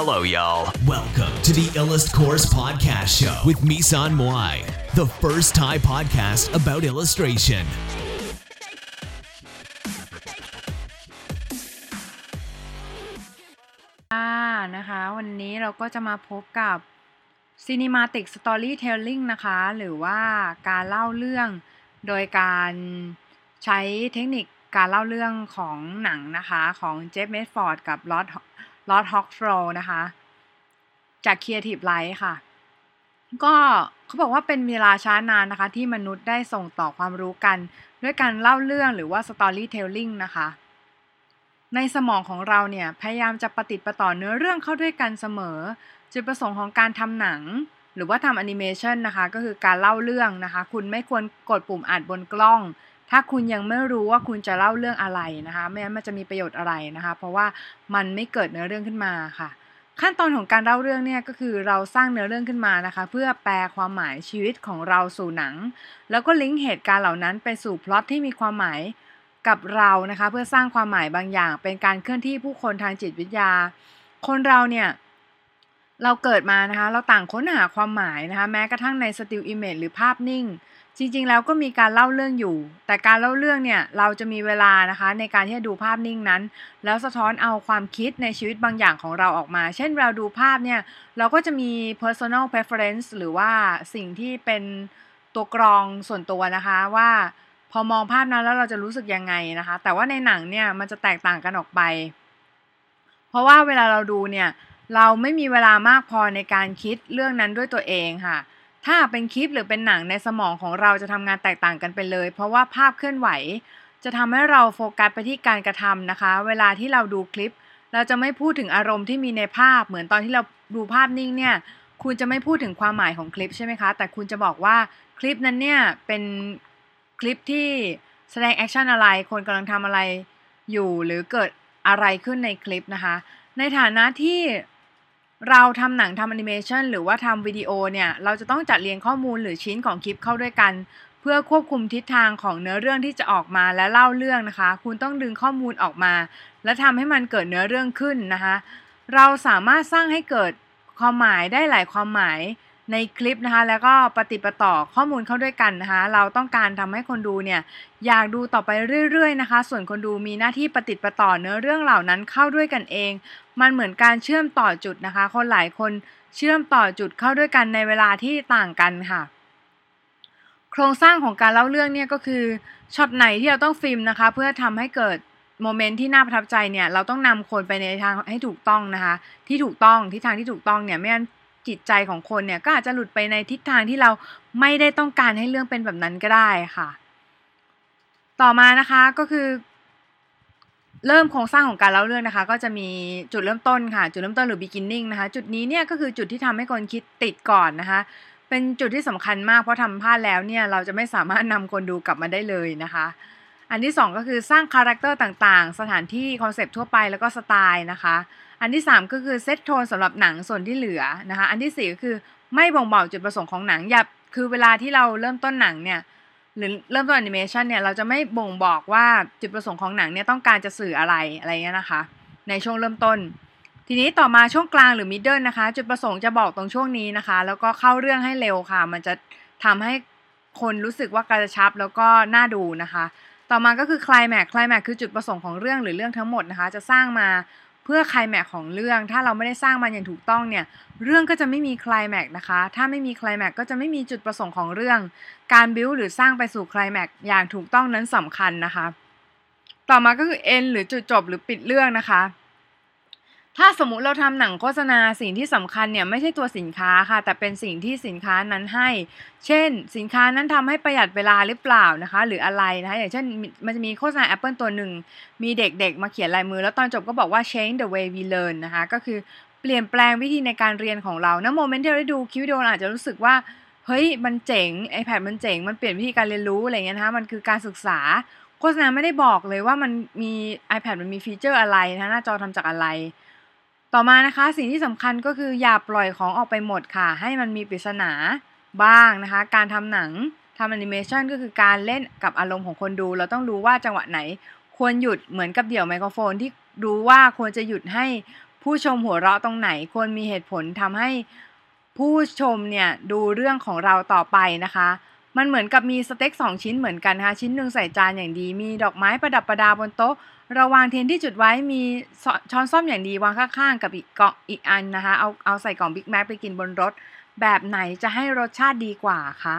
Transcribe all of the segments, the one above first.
Hello, y'all. Welcome to the Illust Course Podcast Show with Misan Moai, the first Thai podcast about illustration. ค่ะนะคะ วันนี้เราก็จะมาพบกับ Cinematic Storytelling นะคะ หรือว่าการเล่าเรื่องโดยการใช้เทคนิคการเล่าเรื่องของหนังนะคะ ของเจฟเมดฟอร์ดกับลอ d ลอ d ฮอกฟโรนะคะ จาก CreativeLive ค่ะ ก็เขาบอกว่าเป็นเวลาช้านานนะคะ ที่มนุษย์ได้ส่งต่อความรู้กัน ด้วยการเล่าเรื่องหรือว่า Storytelling นะคะ ในสมองของเราเนี่ย พยายามจะประติดประต่อเนื้อเรื่องเข้าด้วยกันเสมอ จุดประสงค์ของการทำหนังหรือว่าทำแอนิเมชันนะคะ ก็คือการเล่าเรื่องนะคะ คุณไม่ควรกดปุ่มอัดบนกล้อง ถ้าคุณยังไม่รู้ว่าคุณจะเล่าเรื่องอะไรนะคะ ไม่งั้นมันจะมีประโยชน์อะไรนะคะ เพราะว่ามันไม่เกิดเนื้อเรื่องขึ้นมาค่ะ ขั้นตอนของการเล่าเรื่องเนี่ยก็คือเราสร้างเนื้อเรื่องขึ้นมานะคะ เพื่อแปลความหมายชีวิตของเราสู่หนัง แล้วก็ลิงก์เหตุการณ์เหล่านั้นไปสู่พล็อตที่มีความหมายกับเรานะคะ เพื่อสร้างความหมายบางอย่าง เป็นการเคลื่อนที่ผู้คนทางจิตวิทยา คนเราเนี่ยเราเกิดมานะคะ เราต่างค้นหาความหมายนะคะ แม้กระทั่งใน still image หรือภาพนิ่ง จริงๆแล้วก็มีการเล่าเรื่องอยู่ แต่การเล่าเรื่องเนี่ยเราจะมีเวลานะคะในการที่จะดูภาพนิ่งนั้น แล้วสะท้อนเอาความคิดในชีวิตบางอย่างของเราออกมา เช่นเราดูภาพเนี่ยเราก็จะมี personal preference หรือว่าสิ่งที่เป็นตัวกรองส่วนตัวนะคะว่าพอมองภาพนั้นแล้วเราจะรู้สึกยังไงนะคะ แต่ว่าในหนังเนี่ยมันจะแตกต่างกันออกไป เพราะว่าเวลาเราดูเนี่ยเราไม่มีเวลามากพอในการคิดเรื่องนั้นด้วยตัวเองค่ะ ถ้าเป็นคลิปหรือเป็นหนังในสมองของเราจะทำงานแตกต่างกันไปเลย เพราะว่าภาพเคลื่อนไหว จะทำให้เราโฟกัสไปที่การกระทำนะคะ เวลาที่เราดูคลิป เราจะไม่พูดถึงอารมณ์ที่มีในภาพ เหมือนตอนที่เราดูภาพนิ่งเนี่ย คุณจะไม่พูดถึงความหมายของคลิปใช่ไหมคะ แต่คุณจะบอกว่าคลิปนั้นเนี่ยเป็นคลิปที่แสดง action อะไร คนกำลังทำอะไรอยู่หรือเกิดอะไรขึ้นในคลิปนะคะ ในฐานะที่ เราทำหนังทำแอนิเมชันหรือว่าทำวิดีโอเนี่ย เราจะต้องจัดเรียงข้อมูลหรือชิ้นของคลิปเข้าด้วยกัน เพื่อควบคุมทิศทางของเนื้อเรื่องที่จะออกมาและเล่าเรื่องนะคะ คุณต้องดึงข้อมูลออกมา และทำให้มันเกิดเนื้อเรื่องขึ้นนะคะ เราสามารถสร้างให้เกิดความหมายได้หลายความหมาย ในคลิปนะคะ แล้วก็ปฏิปต่อข้อมูลเข้าด้วยกันนะคะ เราต้องการทำให้คนดูเนี่ยอยากดูต่อไปเรื่อยๆนะคะ ส่วนคนดูมีหน้าที่ปฏิปต่อเนื้อเรื่องเหล่านั้นเข้าด้วยกันเอง มันเหมือนการเชื่อมต่อจุดนะคะ คนหลายคนเชื่อมต่อจุดเข้าด้วยกันในเวลาที่ต่างกันค่ะ โครงสร้างของการเล่าเรื่องเนี่ยก็คือช็อตไหนที่เราต้องฟิล์มนะคะ เพื่อทำให้เกิดโมเมนต์ที่น่าประทับใจเนี่ยเราต้องนำคนไปในทางให้ถูกต้องนะคะ ที่ถูกต้องที่ทางที่ถูกต้องเนี่ยไม่งั้น จิตใจของคนเนี่ยก็อาจจะหลุดไปในทิศทางที่เราไม่ได้ต้องการให้เรื่องเป็นแบบนั้นก็ได้ค่ะ ต่อมานะคะก็คือ เริ่มโครงสร้างของการเล่าเรื่องนะคะ ก็จะมีจุดเริ่มต้นค่ะ จุดเริ่มต้นหรือ beginning นะคะ จุดนี้เนี่ยก็คือจุดที่ทำให้คนคิดติดก่อนนะคะ เป็นจุดที่สำคัญมากเพราะทำพลาดแล้วเนี่ยเราจะไม่สามารถนำคนดูกลับมาได้เลยนะคะอันที่ 2 ก็คือสร้าง character ต่างๆ สถานที่ concept ทั่วไปแล้วก็สไตล์นะคะ อันที่ 3 ก็คือ set tone สำหรับหนังส่วนที่เหลือนะคะ อันที่ 4 ก็คือไม่บ่งบอกจุดประสงค์ของหนังอย่าคือเวลาที่เราเริ่มต้นหนังเนี่ยหรือเริ่มต้นแอนิเมชันเนี่ยเราจะไม่บ่งบอกว่าจุดประสงค์ของหนังเนี่ยต้องการจะสื่ออะไรอะไรเงี้ยนะคะ ในช่วงเริ่มต้น ทีนี้ต่อมาช่วงกลางหรือ middle นะคะ จุดประสงค์จะบอกตรงช่วงนี้นะคะ แล้วก็เข้าเรื่องให้เร็วค่ะ มันจะทำให้คนรู้สึกว่ากระชับแล้วก็น่าดูนะคะ ต่อมาก็คือ climax climax คือจุดประสงค์ของเรื่องหรือเรื่องทั้งหมดนะคะ จะสร้างมา เพื่อคลายแม็กของเรื่อง ถ้าเราไม่ได้สร้างมันอย่างถูกต้องเนี่ย เรื่องก็จะไม่มีคลายแม็กนะคะ ถ้าไม่มีคลายแม็กก็จะไม่มีจุดประสงค์ของเรื่อง การบิวหรือสร้างไปสู่คลายแม็กอย่างถูกต้องนั้นสำคัญนะคะ ต่อมาก็คือเอ็นหรือจุดจบหรือปิดเรื่องนะคะ ถ้าสมมุติเราทำหนังโฆษณาสิ่งที่สำคัญเนี่ยไม่ใช่ตัวสินค้าค่ะ แต่เป็นสิ่งที่สินค้านั้นให้ เช่น สินค้านั้นทำให้ประหยัดเวลาหรือเปล่านะคะ หรืออะไรนะคะอย่างเช่นมันจะมีโฆษณา Apple ตัวหนึ่งมีเด็กๆ มาเขียนลายมือ แล้วตอนจบก็บอกว่า change the way we learn นะคะก็คือเปลี่ยนแปลงวิธีในการเรียนของเรานะโมเมนต์ที่เราได้ดูคลิปวิดีโออาจจะรู้สึกว่าเฮ้ยมันเจ๋ง iPad มันเจ๋ง มันเปลี่ยนวิธีการเรียนรู้อะไรเงี้ยนะคะมันคือการศึกษาโฆษณาไม่ได้บอกเลยว่ามันมี iPad มันมี feature อะไรนะหน้าจอทำจากอะไร ต่อมานะคะสิ่งที่สำคัญก็คืออย่าปล่อยของออกไปหมดค่ะ ให้มันมีปริศนาบ้างนะคะ การทำหนังทำแอนิเมชันก็คือการเล่นกับอารมณ์ของคนดู เราต้องรู้ว่าจังหวะไหนควรหยุดเหมือนกับเดี่ยวไมโครโฟนที่รู้ว่าควรจะหยุดให้ผู้ชมหัวเราะตรงไหน ควรมีเหตุผลทำให้ผู้ชมเนี่ยดูเรื่องของเราต่อไปนะคะ มันเหมือนกับมีสเต็กสองชิ้นเหมือนกันนะคะชิ้นหนึ่งใส่จานอย่างดี มีดอกไม้ประดับประดาบนโต๊ะ เราวางเทียนที่จุดไว้มีช้อนส้อมอย่างดีวางข้างๆ กับอีกเกาะอีกอันนะคะเอาเอาใส่กล่อง Big Mac ไปกินบนรถ แบบไหนจะให้รสชาติดีกว่าคะ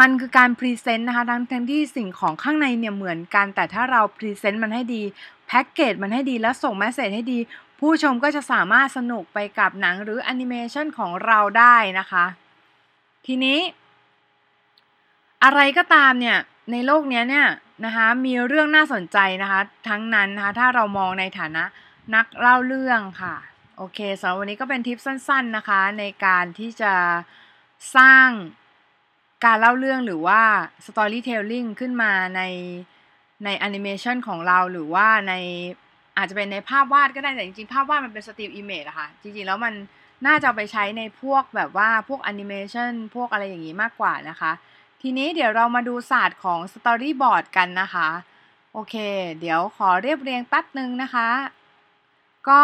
มันคือการ present นะคะทั้งทั้งที่สิ่งของข้างในเนี่ยเหมือนกัน แต่ถ้าเรา present มันให้ดีแพ็กเกจมันให้ดีแล้วส่ง message ให้ดี ผู้ชมก็จะสามารถสนุกไปกับหนังหรือแอนิเมชันของเราได้นะคะ ทีนี้ อะไรก็ตามเนี่ยในโลกนี้เนี่ย นะคะมีเรื่องน่าสนใจนะคะทั้งนั้นนะคะถ้าเรามองในฐานะนักเล่าเรื่องค่ะ โอเคสำหรับวันนี้ก็เป็นทิปสั้น ๆนะคะ ในการที่จะสร้างการเล่าเรื่องหรือว่า storytelling ขึ้นมาในในแอนิเมชันของเราหรือว่าในอาจจะเป็นในภาพวาดก็ได้แต่จริงๆ ภาพวาดมันเป็น still image อะค่ะจริงๆ แล้วมันน่าจะไปใช้ในพวกแบบว่าพวกแอนิเมชันพวกอะไรอย่างนี้มากกว่านะคะ ทีนี้เดี๋ยวเรามาดูศาสตร์ของ storyboard กันนะคะ โอเค เดี๋ยวขอเรียบเรียงแป๊บหนึ่งนะคะ ก็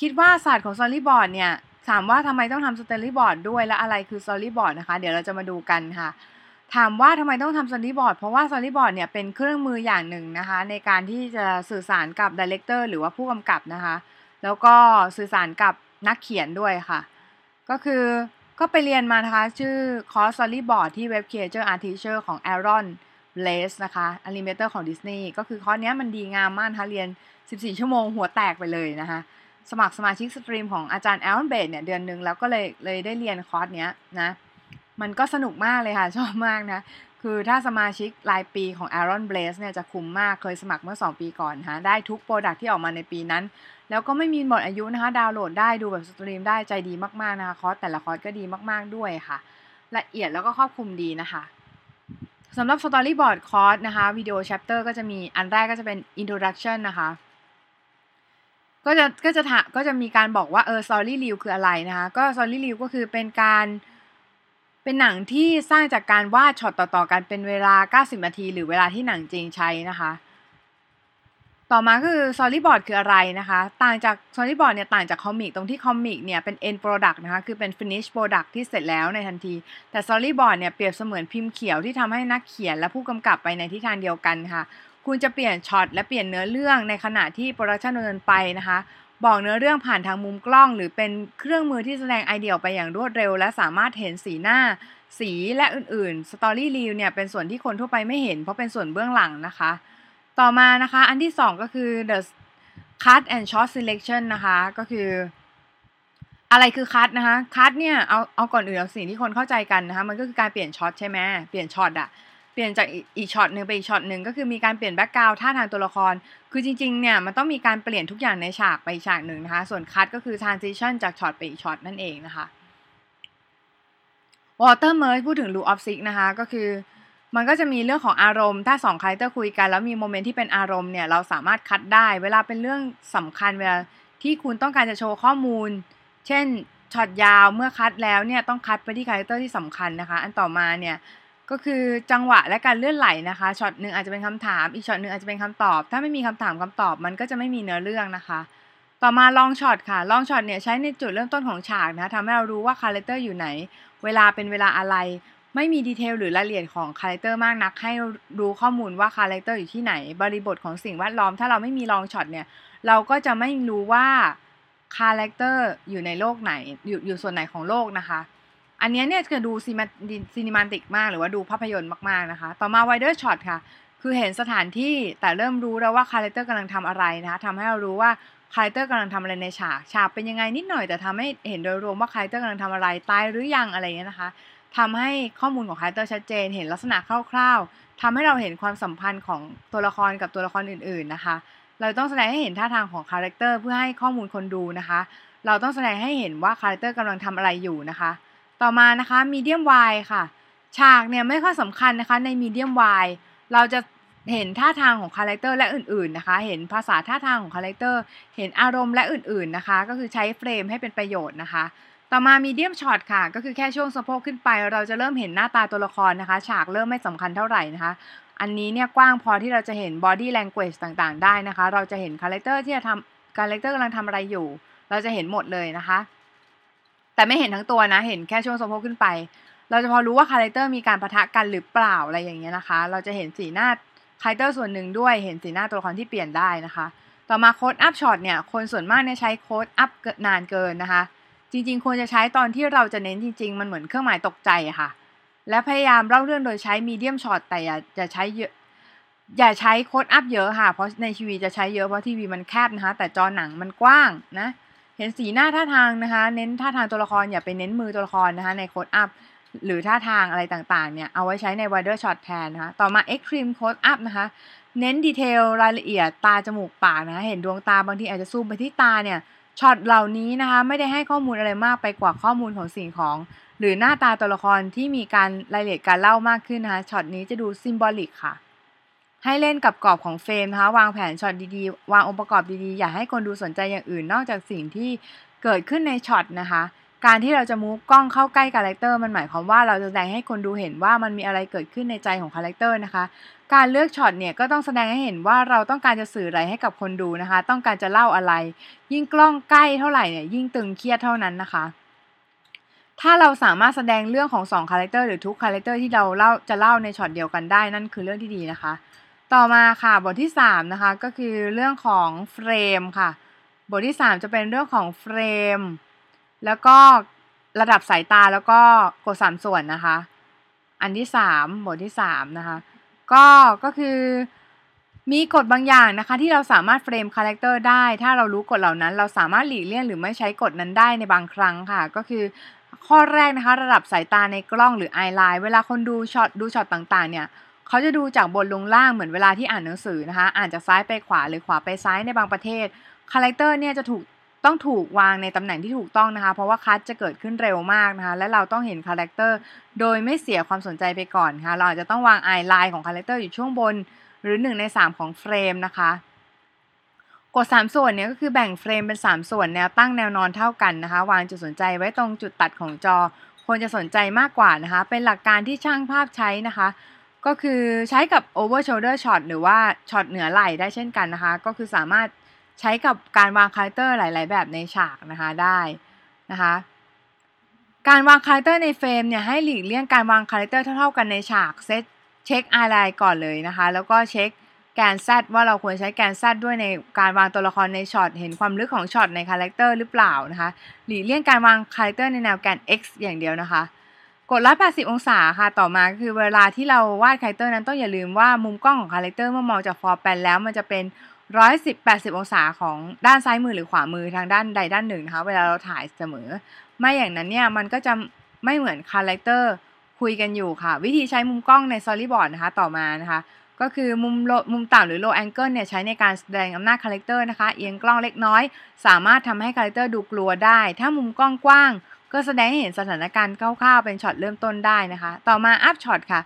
คิดว่าศาสตร์ของ storyboard เนี่ย ถามว่าทำไมต้องทำ storyboard ด้วยและอะไรคือ storyboard นะคะ เดี๋ยวเราจะมาดูกันค่ะถามว่าทำไมต้องทำ storyboard เพราะว่า storyboard เนี่ยเป็นเครื่องมืออย่างหนึ่งนะคะ ในการที่จะสื่อสารกับ director หรือว่าผู้กำกับนะคะ แล้วก็สื่อสารกับนักเขียนด้วยค่ะ ก็คือ ก็ไปเรียนมานะคะ ชื่อคอร์สสอรี่บอร์ดที่ Web Creator Art Teacher ของ Aaron Blaze นะคะ animator ของ Disney ก็คือคอร์สนี้มันดีงามมากนะคะเรียน 14 ชั่วโมงหัวแตกไปเลยนะคะสมัครสมาชิกสตรีมของอาจารย์ Aaron Blaze เนี่ยเดือนหนึ่งแล้วก็เลยเลยได้เรียนคอร์สเนี้ยนะมันก็สนุกมากเลยค่ะ ชอบมากนะ คือถ้าสมาชิกรายปีของ Aaron Blaise เนี่ยจะคุ้มมากเคยสมัครเมื่อ 2 ปีก่อนฮะได้ทุก product ที่ออกมาในปีนั้น แล้วก็ไม่มีหมดอายุนะคะดาวน์โหลดได้ดูแบบ stream ได้ใจดีมากๆนะคะคอร์สแต่ละคอร์สก็ดีมากๆด้วยค่ะ ละเอียดแล้วก็ครอบคลุมดีนะคะสำหรับ Storyboard คอร์สนะคะวิดีโอ chapter ก็จะมีอันแรกก็จะเป็น introduction นะคะ ก็จะก็จะถาก็จะมีการบอกว่าเออ story reel คืออะไรนะคะ ก็ story reel ก็คือเป็นการ เป็นหนังที่สร้างจากการวาดช็อตต่อๆกันเป็นเวลา 90 นาที หรือเวลาที่หนังจริงใช้นะคะ ต่อมาคือ storyboard คืออะไรนะคะ ต่างจาก storyboard เนี่ยต่างจาก comic ตรงที่ comic เนี่ยเป็น end product นะคะ คือเป็น finish product ที่เสร็จแล้วในทันที แต่ storyboard เนี่ยเปรียบเสมือนพิมพ์เขียวที่ทำให้นักเขียนและผู้กำกับไปในทิศทางเดียวกันค่ะคุณจะเปลี่ยนช็อตและเปลี่ยนเนื้อเรื่องในขณะที่ production ดำเนินไปนะคะ บอกเนื้อเรื่องผ่านทางมุมกล้อง หรือเป็นเครื่องมือที่แสดงไอเดียไปอย่างรวดเร็ว และสามารถเห็นสีหน้า สีและอื่นๆ story reel เนี่ยเป็นส่วนที่คนทั่วไปไม่เห็น เพราะเป็นส่วนเบื้องหลังนะคะ ต่อมานะคะ อันที่ 2 ก็คือ the cut and shot selection นะคะก็คืออะไรคือ cut นะคะ cut เนี่ยเอาเอาก่อนอื่นเอาสิ่งที่คนเข้าใจกันนะคะมันก็คือการเปลี่ยนช็อตใช่ไหมเปลี่ยนช็อตอะ เปลี่ยนจากอีกช็อตหนึ่งไปอีกช็อตหนึ่งก็คือมีการเปลี่ยน background ท่าทางตัวละคร คือจริงๆเนี่ยมันต้องมีการเปลี่ยนทุกอย่างในฉากไปฉากหนึ่งนะคะ ส่วน cut ก็คือ transition จากช็อตไปอีกช็อตนั่นเองนะคะ Walter Murch พูดถึง rule of six นะคะ ก็คือมันก็จะมีเรื่องของอารมณ์ ถ้าสองคาแรคเตอร์คุยกันแล้วมีโมเมนต์ที่เป็นอารมณ์เนี่ยเราสามารถ cut ได้ เวลาเป็นเรื่องสำคัญเวลาที่คุณต้องการจะโชว์ข้อมูล เช่นช็อตยาวเมื่อ cut แล้วเนี่ยต้อง cut ไปที่คาแรคเตอร์ที่สำคัญนะคะ อันต่อมาเนี่ย ก็คือจังหวะและการเลื่อนไหลนะคะช็อตหนึ่งอาจจะเป็นคำถาม อีกช็อตหนึ่งอาจจะเป็นคำตอบ ถ้าไม่มีคำถามคำตอบมันก็จะไม่มีเนื้อเรื่องนะคะ ต่อมา long shot ค่ะ long shot เนี่ยใช้ในจุดเริ่มต้นของฉากนะทำให้เรารู้ว่าคาแรคเตอร์อยู่ไหน เวลาเป็นเวลาอะไร ไม่มี detail หรือรายละเอียดของคาแรคเตอร์มากนัก ให้รู้ข้อมูลว่าคาแรคเตอร์อยู่ที่ไหน บริบทของสิ่งแวดล้อม ถ้าเราไม่มี long shot เนี่ยเราก็จะไม่รู้ว่าคาแรคเตอร์อยู่ในโลกไหนอยู่อยู่ส่วนไหนของโลกนะคะ อันนี้เนี่ยคือดู cinematic มากหรือว่าดูภาพยนตร์มากๆนะคะ ต่อมา wider shot ค่ะ คือเห็นสถานที่แต่เริ่มรู้แล้วว่าคาแรคเตอร์กำลังทำอะไรนะคะทำให้เรารู้ว่าคาแรคเตอร์กำลังทำอะไรในฉากฉากเป็นยังไงนิดหน่อยแต่ทำให้เห็นโดยรวมว่าคาแรคเตอร์กำลังทำอะไรตายหรือยังอะไรเงี้ยนะคะทำให้ข้อมูลของคาแรคเตอร์ชัดเจน เห็นลักษณะคร่าวๆทำให้เราเห็นความสัมพันธ์ของตัวละครกับตัวละครอื่น ๆนะคะ เราต้องแสดงให้เห็นท่าทางของคาแรคเตอร์เพื่อให้ข้อมูลคนดูนะคะ เราต้องแสดงให้เห็นว่าคาแรคเตอร์กำลังทำอะไรอยู่นะคะ ต่อมานะคะ medium wide ค่ะ ฉากเนี่ยไม่ค่อยสำคัญนะคะใน medium wide เราจะเห็นท่าทางของคาแรคเตอร์และอื่นๆนะคะ เห็นภาษาท่าทางของคาแรคเตอร์ เห็นอารมณ์และอื่นๆนะคะ ก็คือใช้เฟรมให้เป็นประโยชน์นะคะ ต่อมา medium shot ค่ะ ก็คือแค่ช่วงสะโพกขึ้นไป เราจะเริ่มเห็นหน้าตาตัวละครนะคะ ฉากเริ่มไม่สำคัญเท่าไหร่นะคะ อันนี้เนี่ยกว้างพอที่เราจะเห็น body language ต่างๆ ได้นะคะ เราจะเห็นคาแรคเตอร์ที่จะทำคาแรคเตอร์กำลังทำอะไรอยู่ เราจะเห็นหมดเลยนะคะ แต่ไม่เห็นทั้งตัวนะ เห็นแค่ช่วงสะโพกขึ้นไป เราจะพอรู้ว่าคาแรคเตอร์มีการปะทะกันหรือเปล่าอะไรอย่างเงี้ยนะคะ เราจะเห็นสีหน้าคาแรคเตอร์ส่วนหนึ่งด้วย เห็นสีหน้าตัวละครที่เปลี่ยนได้นะคะ ต่อมา close up shot เนี่ย คนส่วนมากเนี่ยใช้ close up นานเกินนะคะ จริง ๆ ควรจะใช้ตอนที่เราจะเน้นจริง ๆ มันเหมือนเครื่องหมายตกใจอะค่ะ และพยายามเล่าเรื่องโดยใช้ medium shot แต่อย่าอย่าใช้เยอะอย่าใช้ close up เยอะค่ะ เพราะในทีวีจะใช้เยอะเพราะทีวีมันแคบนะคะ แต่จอหนังมันกว้างนะ เห็นสีหน้าท่าทางนะคะ เน้นท่าทางตัวละครอย่าไปเน้นมือตัวละครนะคะใน close up หรือท่าทางอะไรต่างๆเนี่ยเอาไว้ใช้ใน wider shot แทนนะคะต่อมา extreme close up นะคะ เน้น detail รายละเอียดตาจมูกปากนะคะเห็นดวงตาบางทีอาจจะซูมไปที่ตาเนี่ยช็อตเหล่านี้นะคะไม่ได้ให้ข้อมูลอะไรมากไปกว่าข้อมูลของสิ่งของ หรือหน้าตาตัวละครที่มีการรายละเอียดการเล่ามากขึ้นนะคะช็อตนี้จะดู symbolic ค่ะ ให้เล่นกับกรอบของเฟรมนะคะวางแผนช็อตดีๆ วางองค์ประกอบดีๆ อย่าให้คนดูสนใจอย่างอื่น นอกจากสิ่งที่เกิดขึ้นในช็อตนะคะ การที่เราจะ move กล้องเข้าใกล้คาแรคเตอร์มันหมายความว่าเราจะแสดงให้คนดูเห็นว่ามันมีอะไรเกิดขึ้นในใจของคาแรคเตอร์นะคะ การเลือกช็อตเนี่ยก็ต้องแสดงให้เห็นว่าเราต้องการจะสื่ออะไรให้กับคนดูนะคะ ต้องการจะเล่าอะไร ยิ่งกล้องใกล้เท่าไหร่เนี่ยยิ่งตึงเครียดเท่านั้นนะคะถ้าเราสามารถแสดงเรื่องของ2คาแรคเตอร์หรือทุกคาแรคเตอร์ที่เราเล่าจะเล่าในช็อตเดียวกันได้นั่นคือเรื่องที่ดีนะคะ ต่อมาค่ะบทที่3นะคะก็คือเรื่องของเฟรมค่ะ บทที่ 3 จะเป็นเรื่องของเฟรม แล้วก็ระดับสายตาแล้วก็กฎสามส่วนนะคะ อันที่ 3 บทที่3นะคะก็ก็คือมีกฎบางอย่างนะคะ ที่เราสามารถเฟรมคาแรคเตอร์ได้ ถ้าเรารู้กฎเหล่านั้น เราสามารถหลีกเลี่ยงหรือไม่ใช้กฎนั้นได้ในบางครั้งค่ะ ก็คือข้อแรกนะคะ ระดับสายตาในกล้องหรือ eye line เวลาคนดูช็อตดูช็อตต่างๆเนี่ย เขาจะดูจากบนลงล่างเหมือนเวลาที่อ่านหนังสือนะคะ อ่านจากซ้ายไปขวาหรือขวาไปซ้ายในบางประเทศ คาแรคเตอร์เนี่ยจะถูกต้องถูกวางในตำแหน่งที่ถูกต้องนะคะ เพราะว่า cut จะเกิดขึ้นเร็วมากนะคะ และเราต้องเห็นคาแรคเตอร์โดยไม่เสียความสนใจไปก่อนค่ะ เราอาจจะต้องวาง eyeline ของคาแรคเตอร์อยู่ช่วงบน หรือ 1 ใน 3 ของเฟรมนะคะกฎ3ส่วนเนี่ยก็คือแบ่งเฟรมเป็น 3 ส่วนแนวตั้งแนวนอนเท่ากันนะคะ วางจุดสนใจไว้ตรงจุดตัดของจอควรจะสนใจมากกว่านะคะ เป็นหลักการที่ช่างภาพใช้นะคะ ก็คือใช้กับ over shoulder shot หรือว่าช็อตเหนือไหล่ได้เช่นกันนะคะ ก็คือสามารถใช้กับการวางคาแรคเตอร์หลาย ๆ แบบในฉากนะคะได้นะคะการวางคาแรคเตอร์ในเฟรมเนี่ยให้หลีกเลี่ยงการวางคาแรคเตอร์เท่า ๆ กันในฉากเซตเช็ค eyeline ก่อนเลยนะคะ แล้วก็เช็คแกน Z ว่าเราควรใช้แกน Z ด้วยในการวางตัวละครในช็อตเห็นความลึกของช็อตในคาแรคเตอร์หรือเปล่านะคะ หลีกเลี่ยงการวางคาแรคเตอร์ในแนวแกน X อย่างเดียวนะคะ กฎ180องศาค่ะ ต่อมาคือเวลาที่เราวาดคาแรคเตอร์นั้นต้องอย่าลืมว่ามุมกล้องของคาแรคเตอร์เมื่อมองจาก floor plan แล้วมันจะเป็น110 80องศาของด้านซ้ายมือหรือขวามือทางด้านใดด้านหนึ่งนะคะเวลาเราถ่ายเสมอ ไม่อย่างนั้นเนี่ยมันก็จะไม่เหมือนคาแรคเตอร์คุยกันอยู่ค่ะ วิธีใช้มุมกล้องใน Storyboard นะคะต่อมานะคะก็คือมุมมุมต่ำหรือ low angle เนี่ยใช้ในการแสดงอำนาจคาแรคเตอร์นะคะ เอียงกล้องเล็กน้อย สามารถทำให้คาแรคเตอร์ดูกลัวได้ ถ้ามุมกล้องกว้าง ก็แสดงให้เห็นสถานการณ์คร่าวๆเป็นช็อตเริ่มต้นได้นะคะ ต่อมา up shot ค่ะ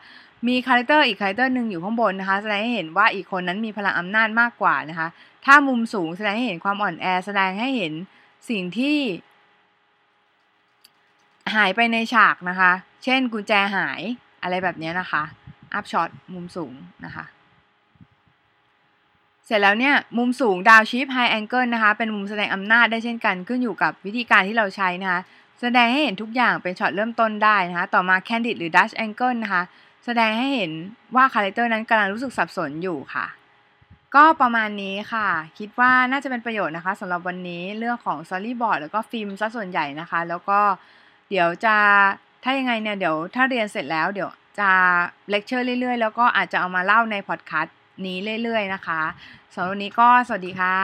มีคาแรคเตอร์อีกคาแรคเตอร์หนึ่งอยู่ข้างบนนะคะ แสดงให้เห็นว่าอีกคนนั้นมีพลังอำนาจมากกว่านะคะ ถ้ามุมสูงแสดงให้เห็นความอ่อนแอ แสดงให้เห็นสิ่งที่ หายไปในฉากนะคะ เช่นกุญแจหายอะไรแบบนี้นะคะ up shot มุมสูงนะคะเสร็จแล้วเนี่ยมุมสูง down shot high angle นะคะเป็นมุมแสดงอำนาจได้เช่นกันขึ้นอยู่กับวิธีการที่เราใช้นะคะ แสดงให้เห็นทุกอย่างเป็นช็อตเริ่มต้นได้นะคะต่อมา Canted หรือ Dutch Angle นะคะแสดงให้เห็นว่าคาแรคเตอร์นั้นกำลังรู้สึกสับสนอยู่ค่ะ ก็ประมาณนี้ค่ะ คิดว่าน่าจะเป็นประโยชน์นะคะสำหรับวันนี้เรื่องของ Storyboard แล้วก็ฟิล์มซะส่วนใหญ่นะคะ แล้วก็เดี๋ยวจะถ้ายังไงเนี่ยเดี๋ยวถ้าเรียนเสร็จแล้วเดี๋ยวจะเลคเชอร์เรื่อยๆ แล้วก็อาจจะเอามาเล่าในพอดแคสต์นี้เรื่อยๆ นะคะสำหรับวันนี้ก็สวัสดีค่ะ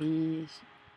พีช